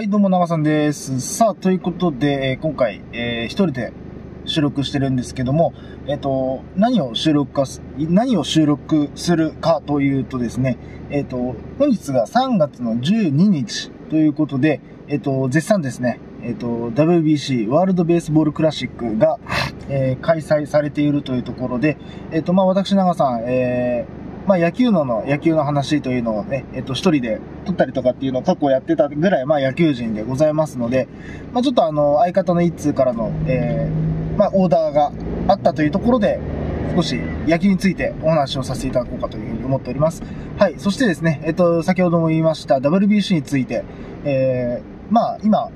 はい、どうも、長さんです。さあ、ということで、えー今回、えー一人で収録してるんですけども、えっ、と、何を収録かす、何を収録するかというとですね、えっ、と、本日が3月の12日ということで、えっ、と、絶賛ですね、えっ、と、WBC、ワールドベースボールクラシックが、えー開催されているというところで、えっ、と、まあ、私、長さん、えーまあ野球のの野球の話というのをね、えっと一人で撮ったりとかっていうのを過去やってたぐらい、まあ野球人でございますので、まあちょっとあの、相方の一通からの、えーまあオーダーがあったというところで、少し野球についてお話をさせていただこうかというふうに思っております。はい。そしてですね、えっと、先ほども言いました WBC について、えーまあ今、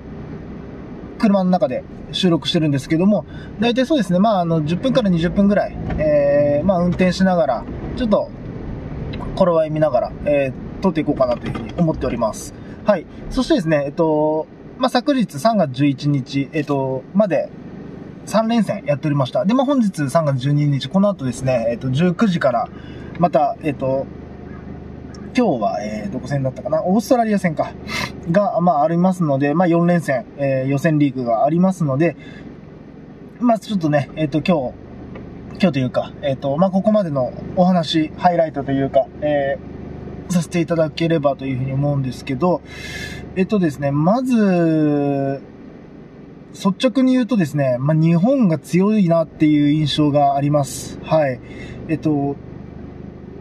車の中で収録してるんですけども、大体そうですね、まああの、10分から20分ぐらい、えーまあ運転しながら、ちょっと、頃合い見ながら、えー撮っていこうかなというふうに思っております。はい。そしてですね、えっと、まあ、昨日3月11日、えっと、まで、3連戦やっておりました。で、まあ、本日3月12日、この後ですね、えっと、19時から、また、えっと、今日は、えー、どこ戦だったかな？オーストラリア戦か。が、まあ、ありますので、まあ、4連戦、えー予選リーグがありますので、まあ、ちょっとね、えっと、今日、今日というか、えっ、と、まあ、ここまでのお話、ハイライトというか、えーさせていただければというふうに思うんですけど、えっとですね、まず、率直に言うとですね、まあ、日本が強いなっていう印象があります。はい。えっと、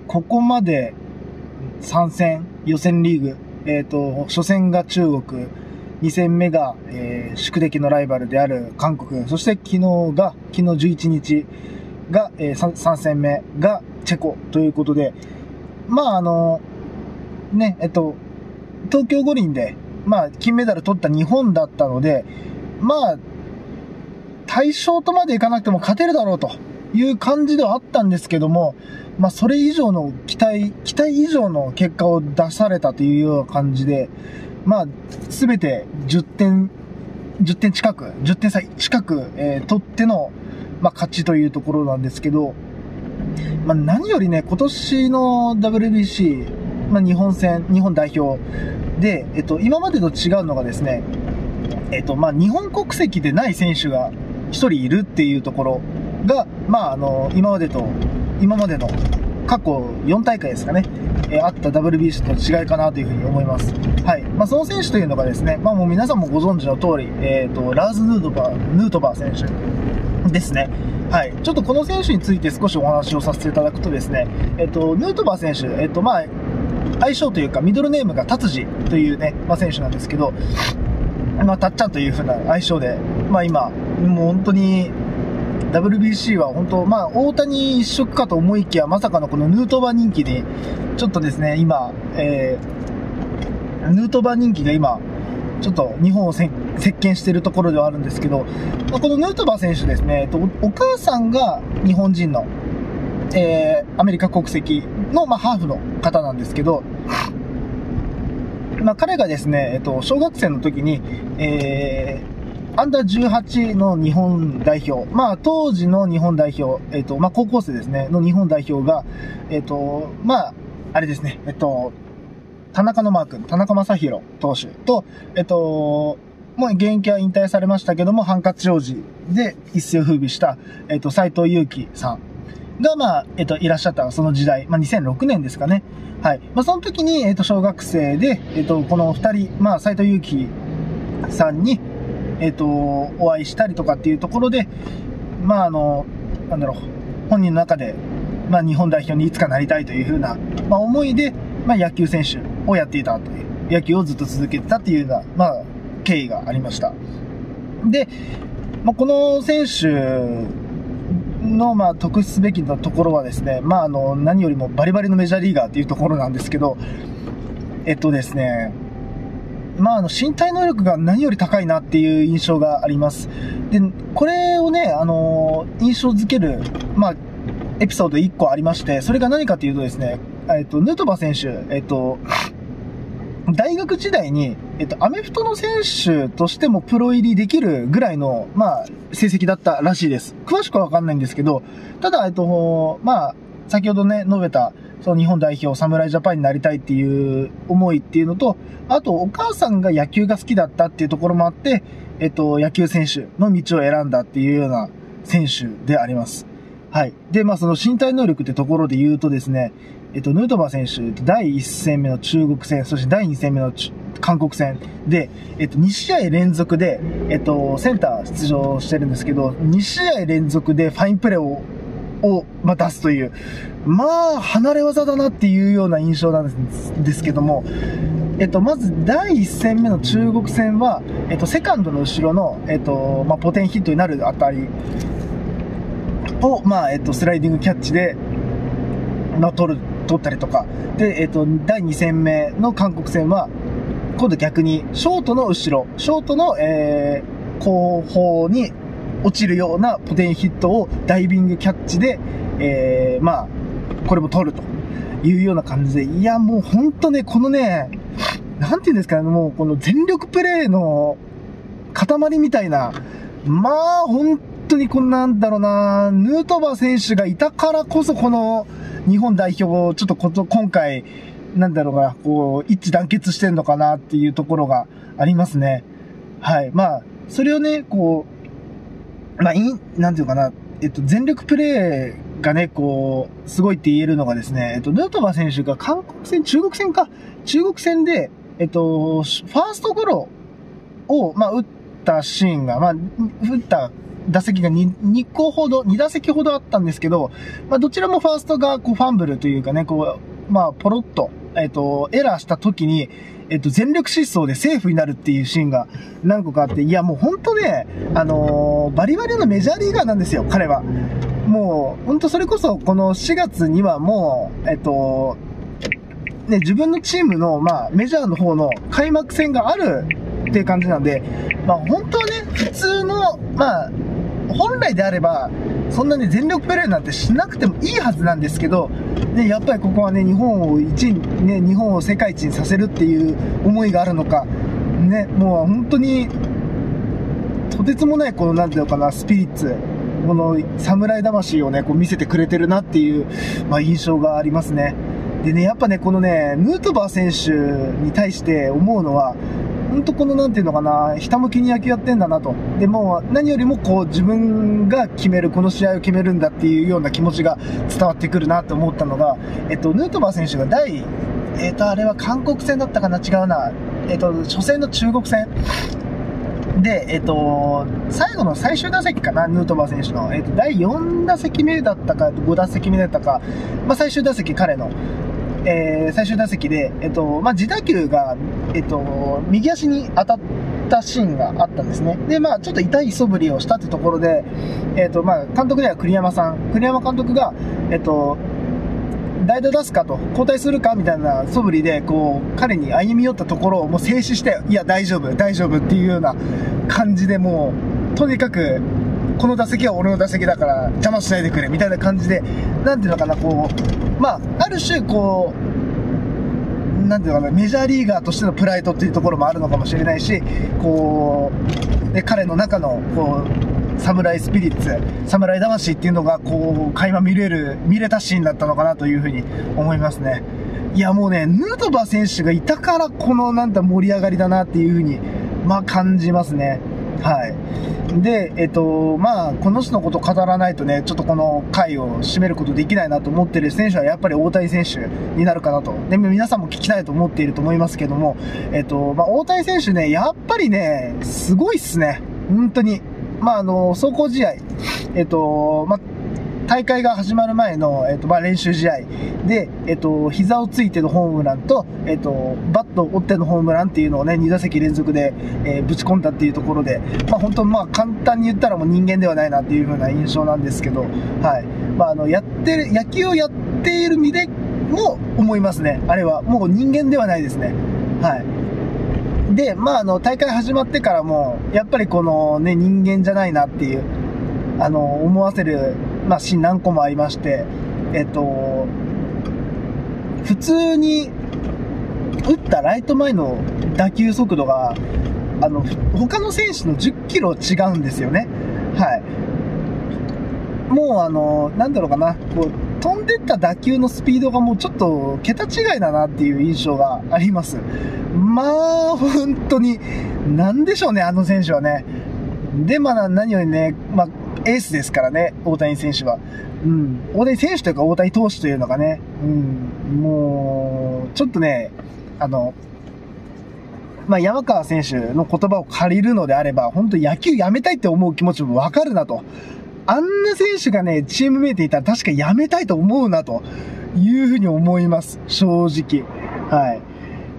ここまで3戦、予選リーグ、えっと、初戦が中国、2戦目が、えー宿敵のライバルである韓国、そして昨日が、昨日11日が、え 3, 戦目がチェコということで、まああの、ね、えっと、東京五輪で、まあ金メダル取った日本だったので、まあ、対象とまでいかなくても勝てるだろうという感じではあったんですけども、まあそれ以上の期待、期待以上の結果を出されたというような感じで、まあ、すべて10点、10点近く、10点差近く、えー取っての、まあ、勝ちというところなんですけど、まあ、何よりね、今年の WBC、まあ、日本戦、日本代表で、えっと、今までと違うのがですね、えっと、まあ、日本国籍でない選手が一人いるっていうところが、まあ、あの、今までと、今までの過去4大会ですかね、えーあった WBC との違いかなというふうに思います。はい。まあ、その選手というのがですね、まあ、もう皆さんもご存知の通り、えっ、と、ラーズ・ヌートバー、ヌートバー選手ですね。はい。ちょっとこの選手について少しお話をさせていただくとですね、えっ、と、ヌートバー選手、えっ、と、まあ、相性というか、ミドルネームが達治というね、まあ、選手なんですけど、まあ、たっちゃんという風な相性で、まあ今、もう本当に、WBC は本当、まあ、大谷一色かと思いきや、まさかのこのヌートバー人気で、ちょっとですね、今、えー、ヌートバー人気が今、ちょっと日本を席巻しているところではあるんですけど、まあこのヌートバー選手ですね、お母さんが日本人の、えー、アメリカ国籍の、まあ、ハーフの方なんですけど、まあ、彼がですね、えっと、小学生の時に、えー、アンダー18の日本代表、まあ、当時の日本代表、えっと、まあ、高校生ですね、の日本代表が、えっと、まあ、あれですね、えっと、田中のマー君、田中将大投手と、えっと、もう現役は引退されましたけども、ハンカチ王子で一世を風靡した、えっと、斎藤佑樹さんが、まあ、えっと、いらっしゃったその時代、まあ、2006年ですかね。はい。まあ、その時に、えっと、小学生で、えっと、この二人、まあ、斎藤佑樹さんに、えっと、お会いしたりとかっていうところで、まあ、あの、なんだろう、本人の中で、まあ、日本代表にいつかなりたいというふうな、まあ、思いで、まあ、野球選手をやっていたという、野球をずっと続けてたっていうような、まあ、経緯がありました。で、まあ、この選手の、まあ、特筆すべきなところはですね、まあ、あの、何よりもバリバリのメジャーリーガーっていうところなんですけど、えっとですね、まあ、あの、身体能力が何より高いなっていう印象があります。で、これをね、あの、印象づける、まあ、エピソード1個ありまして、それが何かというとですね、えっと、ヌートバー選手、えっと、大学時代に、えっと、アメフトの選手としてもプロ入りできるぐらいの、まあ、成績だったらしいです。詳しくはわかんないんですけど、ただ、えっと、まあ、先ほどね、述べたその日本代表、侍ジャパンになりたいっていう思いっていうのと、あとお母さんが野球が好きだったっていうところもあって、えっと、野球選手の道を選んだっていうような選手であります。はい。で、まあその身体能力ってところで言うとですね、えっと、ヌートバー選手、第1戦目の中国戦、そして第2戦目の韓国戦で、えっと、2試合連続で、えっと、センター出場してるんですけど、2試合連続でファインプレーをを、まあ、出すという、まあ、離れ技だなっていうような印象なんですけども、えっと、まず第1戦目の中国戦は、えっと、セカンドの後ろの、えっと、まあ、ポテンヒットになるあたりを、まあ、えっと、スライディングキャッチで、まあ、取る、取ったりとか、で、えっと、第2戦目の韓国戦は、今度逆に、ショートの後ろ、ショートの、えー、後方に落ちるようなポテンヒットをダイビングキャッチで、えー、まあ、これも取ると。いうような感じで、いや、もうほんとね、このね、なんていうんですかね、もうこの全力プレーの塊みたいな、まあ、本当にこんなんだろうな、ヌートバー選手がいたからこそこの日本代表をちょっとこと、今回、なんだろうな、こう、一致団結してんのかなっていうところがありますね。はい。まあ、それをね、こう、まあ、いなんていうかな、えっと、全力プレーがね、こう、すごいって言えるのがですね、えっと、ヌートバー選手が韓国戦、中国戦か、中国戦で、えっと、ファーストゴロを、まあ、打ったシーンが、まあ、打った打席が 2, 2個ほど、2打席ほどあったんですけど、まあ、どちらもファーストが、こう、ファンブルというかね、こう、まあ、ポロッと、えっと、エラーした時に、えっと、全力疾走でセーフになるっていうシーンが何個かあって、いや、もう本当ね、あのー、バリバリのメジャーリーガーなんですよ、彼は。もう、本当それこそ、この4月にはもう、えっと、ね、自分のチームの、まあ、メジャーの方の開幕戦があるっていう感じなんで、まあ、本当はね、普通の、まあ、本来であれば、そんなに全力プレーなんてしなくてもいいはずなんですけど、ね、やっぱりここはね、日本を一位、ね、日本を世界一にさせるっていう思いがあるのか、ね、もう本当に、とてつもない、この、なんていうのかな、スピリッツ、この侍魂をね、こう見せてくれてるなっていう、まあ、印象がありますね。でね、やっぱね、このね、ヌートバー選手に対して思うのは、本当このなんていうのかな、ひたむきに野球やってんだなと。で、も何よりもこう自分が決める、この試合を決めるんだっていうような気持ちが伝わってくるなと思ったのが、えっと、ヌートバー選手が第、えっと、あれは韓国戦だったかな？違うな。えっと、初戦の中国戦。で、えっと、最後の最終打席かな、ヌートバー選手の、えっと、第4打席目だったか、5打席目だったか、まあ、最終打席彼の、えー、最終打席で、えっと、まあ、自打球が、えっと、右足に当たったシーンがあったんですね。で、まあ、ちょっと痛い素振りをしたってところで、えっと、まあ、監督では栗山さん、栗山監督が、えっと、代打出すかと、交代するかみたいな素振りで、こう、彼に歩み寄ったところをもう静止して、いや、大丈夫、大丈夫っていうような感じでもう、とにかく、この打席は俺の打席だから邪魔しないでくれみたいな感じで、なんていうのかな、こう、まあ、ある種、こう、なんていうのかな、メジャーリーガーとしてのプライドっていうところもあるのかもしれないし、こう、で彼の中の、こう、侍スピリッツ、侍魂っていうのが、こう、垣間見れる、見れたシーンだったのかなというふうに思いますね。いや、もうね、ヌートバー選手がいたから、この、なんだ、盛り上がりだなっていうふうに、まあ、感じますね。はい。で、えっと、まあ、この人のことを語らないとね、ちょっとこの回を締めることできないなと思ってる選手はやっぱり大谷選手になるかなと。で、皆さんも聞きたいと思っていると思いますけども、えっと、まあ、大谷選手ね、やっぱりね、すごいっすね。本当に。まあ、あの、走行試合、えっと、まあ、大会が始まる前の、えっと、まあ、練習試合で、えっと、膝をついてのホームランと、えっと、バットを折ってのホームランっていうのをね、2打席連続で、えー、ぶち込んだっていうところで、まあ、本当、まあ、簡単に言ったらもう人間ではないなっていう風な印象なんですけど、はい。まあ、あの、やってる、野球をやっている身でも思いますね。あれは。もう人間ではないですね。はい。で、まあ、あの、大会始まってからも、やっぱりこのね、人間じゃないなっていう、あの、思わせるまあ、シーン何個もありまして、えっと、普通に打ったライト前の打球速度が、あの、他の選手の10キロ違うんですよね。はい。もうあの、なんだろうかな、こう、飛んでった打球のスピードがもうちょっと桁違いだなっていう印象があります。まあ、本当に、なんでしょうね、あの選手はね。で、まあ何よりね、まあ、エースですからね、大谷選手は。うん。大谷選手というか大谷投手というのがね、うん、もう、ちょっとね、あの、まあ、山川選手の言葉を借りるのであれば、本当野球やめたいって思う気持ちもわかるなと。あんな選手がね、チームメイトいたら確かやめたいと思うなというふうに思います。正直。はい。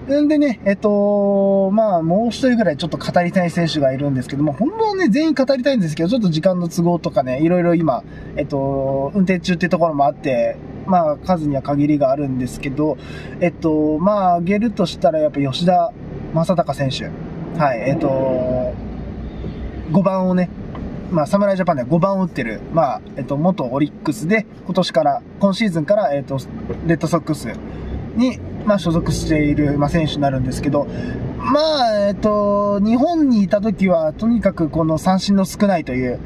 んでね、えっと、まあ、もう一人ぐらいちょっと語りたい選手がいるんですけども、本当はね、全員語りたいんですけど、ちょっと時間の都合とかね、いろいろ今、えっと、運転中っていうところもあって、まあ、数には限りがあるんですけど、えっと、まあ、挙げるとしたら、やっぱ吉田正尚選手。はい、えっと、5番をね、まあ、侍ジャパンでは5番を打ってる、まあ、えっと、元オリックスで、今年から、今シーズンから、えっと、レッドソックスに、まあ、所属している、まあ、選手になるんですけど、まあ、えっと、日本にいた時は、とにかくこの三振の少ないという、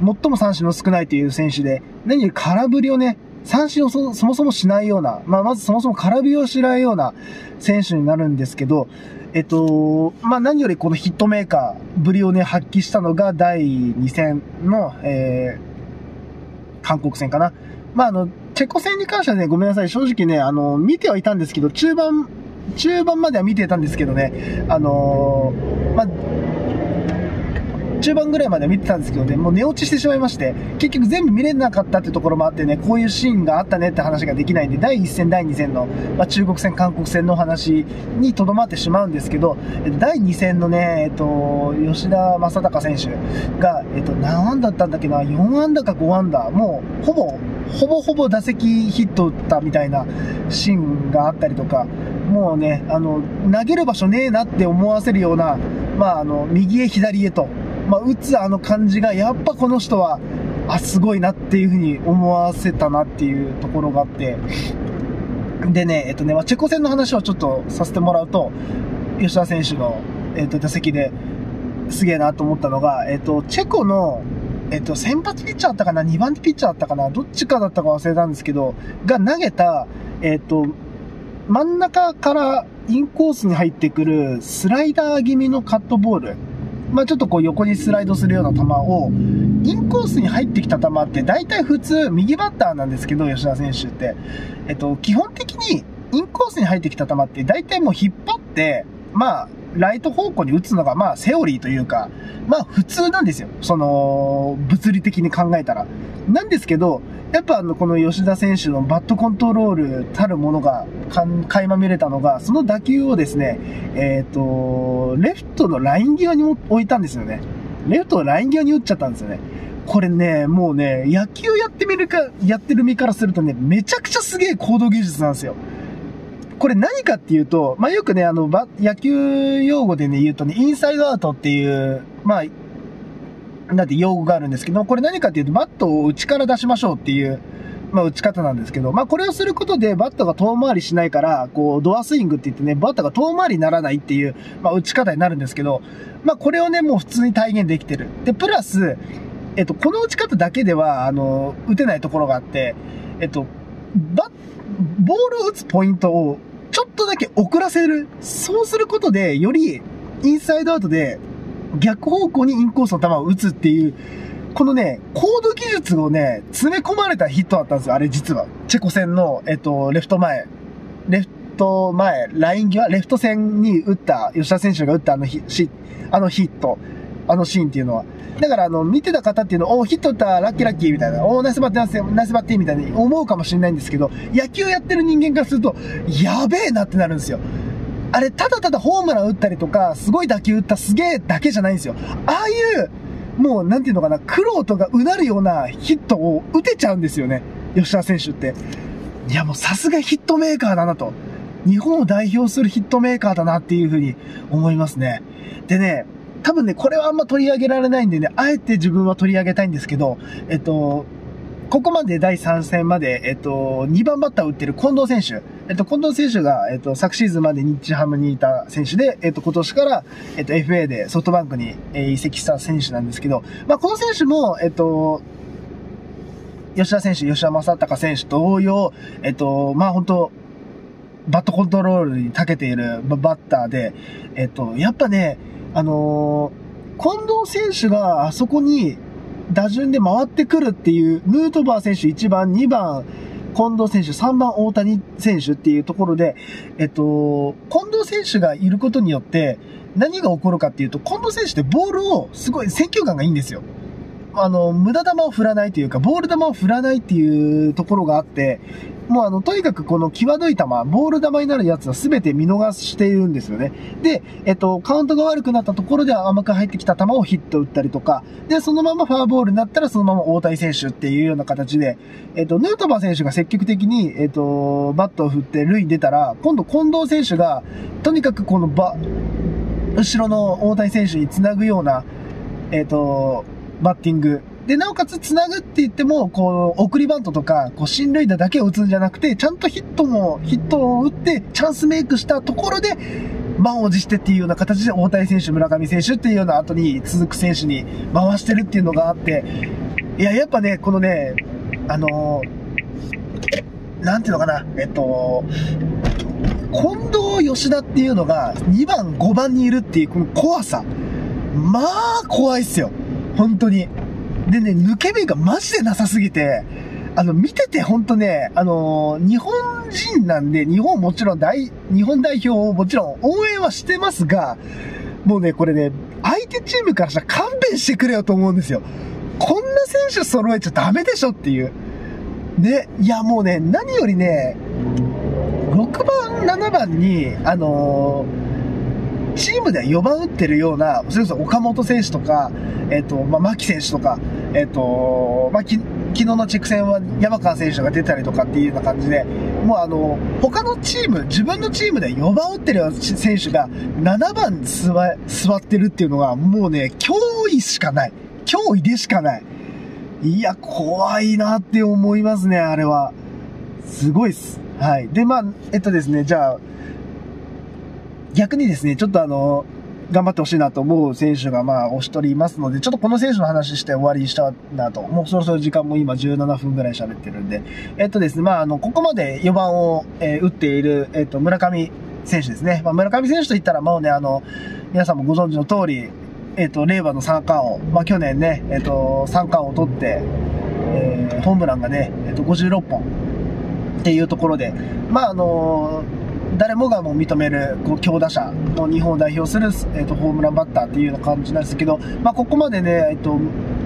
最も三振の少ないという選手で、何より空振りをね、三振をそもそもしないような、まあ、まずそもそも空振りをしないような選手になるんですけど、えっと、まあ、何よりこのヒットメーカーぶりをね、発揮したのが第2戦の、えー、韓国戦かな。まあ、あの、チェコ戦に関してはね、ごめんなさい。正直ね、あの、見てはいたんですけど、中盤、中盤までは見てたんですけどね、あのー、まあ、中盤ぐらいまで見てたんですけどね、もう寝落ちしてしまいまして、結局全部見れなかったってところもあってね、こういうシーンがあったねって話ができないんで、第1戦、第2戦の、まあ、中国戦、韓国戦の話にとどまってしまうんですけど、第2戦のね、えっと、吉田正尚選手が、えっと、何安だったんだっけな、4安打か5安打、もう、ほぼ、ほぼほぼ打席ヒット打ったみたいなシーンがあったりとか、もうね、あの、投げる場所ねえなって思わせるような、まあ、あの、右へ左へと、まあ、打つあの感じが、やっぱこの人は、あ、すごいなっていうふうに思わせたなっていうところがあって、でね、えっとね、まあ、チェコ戦の話をちょっとさせてもらうと、吉田選手の、えっと、打席ですげえなと思ったのが、えっと、チェコの、えっと、先発ピッチャーだったかな ?2 番ピッチャーだったかなどっちかだったか忘れたんですけど、が投げた、えっと、真ん中からインコースに入ってくるスライダー気味のカットボール。まあ、ちょっとこう横にスライドするような球を、インコースに入ってきた球って大体普通右バッターなんですけど、吉田選手って。えっと、基本的にインコースに入ってきた球って大体もう引っ張って、まあ、ライト方向に打つのが、まあ、セオリーというか、まあ、普通なんですよ。その、物理的に考えたら。なんですけど、やっぱあの、この吉田選手のバットコントロールたるものが、かん垣間見れたのが、その打球をですね、えっ、ー、と、レフトのライン際に置いたんですよね。レフトのライン際に打っちゃったんですよね。これね、もうね、野球やってみるか、やってる身からするとね、めちゃくちゃすげえ行動技術なんですよ。これ何かっていうと、まあ、よくね、あの、野球用語でね、言うとね、インサイドアウトっていう、まあ、なんて用語があるんですけど、これ何かっていうと、バットを内から出しましょうっていう、まあ、打ち方なんですけど、まあ、これをすることで、バットが遠回りしないから、こう、ドアスイングって言ってね、バットが遠回りにならないっていう、まあ、打ち方になるんですけど、まあ、これをね、もう普通に体現できてる。で、プラス、えっと、この打ち方だけでは、あの、打てないところがあって、えっと、バボールを打つポイントを、け遅らせる。そうすることで、より、インサイドアウトで、逆方向にインコースの球を打つっていう、このね、コード技術をね、詰め込まれたヒットだったんですよ、あれ実は。チェコ戦の、えっと、レフト前、レフト前、ライン際、レフト線に打った、吉田選手が打ったあのヒあのヒット、あのシーンっていうのは。だから、あの、見てた方っていうのは、おヒットったラッキーラッキーみたいな、おナイスバッティナイスバッティみたいに思うかもしれないんですけど、野球やってる人間からすると、やべえなってなるんですよ。あれ、ただただホームラン打ったりとか、すごい打球打ったすげえだけじゃないんですよ。ああいう、もう、なんていうのかな、苦労とかうなるようなヒットを打てちゃうんですよね。吉田選手って。いや、もうさすがヒットメーカーだなと。日本を代表するヒットメーカーだなっていうふうに思いますね。でね、多分ね、これはあんま取り上げられないんでね、あえて自分は取り上げたいんですけど、えっと、ここまで第3戦まで、えっと、2番バッターを打ってる近藤選手。えっと、近藤選手が、えっと、昨シーズンまで日ハムにいた選手で、えっと、今年から、えっと、FA でソフトバンクに、え移籍した選手なんですけど、まあ、この選手も、えっと、吉田選手、吉田正尚選手同様、えっと、まあ本当バットコントロールに長けているバッターで、えっと、やっぱね、あのー、近藤選手があそこに打順で回ってくるっていう、ヌートバー選手1番、2番、近藤選手、3番大谷選手っていうところで、えっと、近藤選手がいることによって、何が起こるかっていうと、近藤選手ってボールをすごい選球眼がいいんですよ。あの、無駄球を振らないというか、ボール球を振らないっていうところがあって、もうあの、とにかくこの際どい球、ボール球になるやつは全て見逃しているんですよね。で、えっと、カウントが悪くなったところで甘く入ってきた球をヒット打ったりとか、で、そのままファーボールになったらそのまま大谷選手っていうような形で、えっと、ヌートバー選手が積極的に、えっと、バットを振って塁に出たら、今度近藤選手が、とにかくこのバ、後ろの大谷選手につなぐような、えっと、バッティングで、なおかつ繋ぐって言っても、こう、送りバントとか、こう、進塁打だけを打つんじゃなくて、ちゃんとヒットも、ヒットを打って、チャンスメイクしたところで、満を持してっていうような形で、大谷選手、村上選手っていうような後に続く選手に回してるっていうのがあって、いや、やっぱね、このね、あのー、なんていうのかな、えっと、近藤吉田っていうのが2番、5番にいるっていうこの怖さ。まあ、怖いっすよ。本当に。でね、抜け目がマジでなさすぎて、あの、見ててほんとね、あのー、日本人なんで、日本もちろん大、日本代表をもちろん応援はしてますが、もうね、これね、相手チームからしたら勘弁してくれよと思うんですよ。こんな選手揃えちゃダメでしょっていう。ね、いやもうね、何よりね、6番、7番に、あのーチームでは4番打ってるような、それこそ岡本選手とか、えっ、ー、と、まあ、牧選手とか、えっ、ー、と、まあ、き昨日のチェック戦は山川選手が出たりとかっていうような感じで、もうあの、他のチーム、自分のチームで4番打ってる選手が7番座座ってるっていうのは、もうね、脅威しかない。脅威でしかない。いや、怖いなって思いますね、あれは。すごいっす。はい。で、まあ、えっとですね、じゃあ、逆にですね、ちょっとあの、頑張ってほしいなと思う選手がまあお一人いますので、ちょっとこの選手の話して終わりにしたなと。もうそろそろ時間も今17分ぐらい喋ってるんで。えっとですね、まああの、ここまで4番を、えー、打っている、えっと、村上選手ですね。まあ村上選手といったらもうね、あの、皆さんもご存知の通り、えっと、令和の三冠王。まあ去年ね、えっと、三冠王を取って、えー、ホームランがね、えっと、56本っていうところで、まああのー誰もがもう認める、こう、強打者の日本を代表する、え、ー、と、ホームランバッターっていう感じなんですけど、まあ、ここまでね、え、ー、と、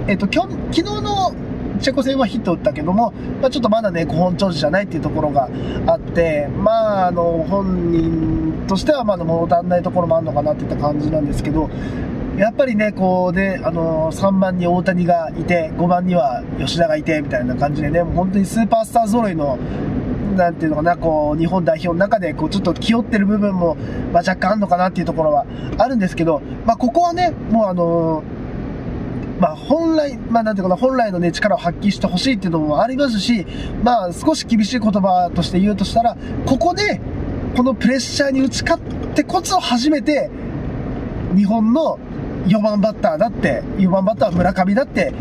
え、ー、と、昨日のチェコ戦はヒット打ったけども、まあ、ちょっとまだね、本調子じゃないっていうところがあって、まあ、あの、本人としてはまだ物足んないところもあるのかなっていった感じなんですけど、やっぱりね、こうで、あの3番に大谷がいて、5番には吉田がいて、みたいな感じでね、もう本当にスーパースター揃いのなんていうのかな、こう、日本代表の中で、こう、ちょっと気負ってる部分も、まあ、若干あるのかなっていうところはあるんですけど、まあ、ここはね、もうあのまあ、本来、まあ、なんていうかな、本来のね、力を発揮してほしいっていうのもありますし、まあ、少し厳しい言葉として言うとしたら、ここで、このプレッシャーに打ち勝ってこそ初めて、日本の4番バッターだって、4番バッターは村上だって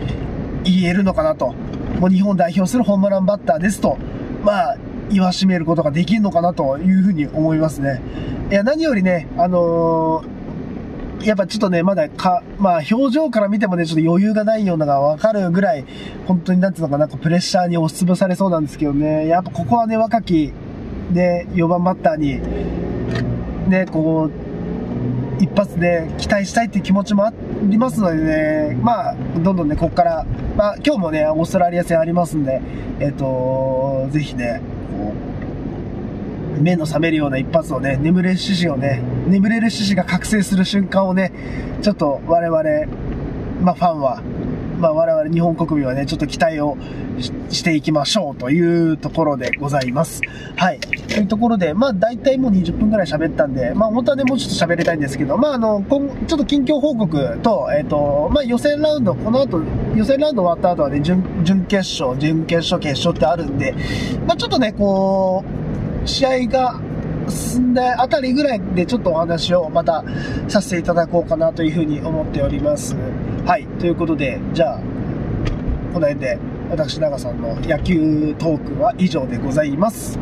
言えるのかなと。もう日本代表するホームランバッターですと。まあ、言わしめることができるのかなというふうに思いますね。いや、何よりね、あのー、やっぱちょっとね、まだか、まあ表情から見てもね、ちょっと余裕がないようなのがわかるぐらい、本当になんていうのかな、プレッシャーに押しつぶされそうなんですけどね、やっぱここはね、若き、ね、4番バッターに、ね、こう、一発で期待したいっていう気持ちもありますのでね、まあ、どんどんね、ここから、まあ、今日もね、オーストラリア戦ありますんで、えっ、と、ぜひね、目の覚めるような一発をね、眠れる獅子をね、眠れる獅子が覚醒する瞬間をね、ちょっと我々、まあファンは、まあ我々日本国民はね、ちょっと期待をしていきましょうというところでございます。はい。というところで、まあ大体もう20分くらい喋ったんで、まあ本当はね、もうちょっと喋りたいんですけど、まああの、今ちょっと近況報告と、えっ、ー、と、まあ予選ラウンド、この後、予選ラウンド終わった後はね、準、準決勝、準決勝、決勝ってあるんで、まあちょっとね、こう、試合が進んだあたりぐらいでちょっとお話をまたさせていただこうかなというふうに思っております。はい。ということで、じゃあ、この辺で私、長さんの野球トークは以上でございます。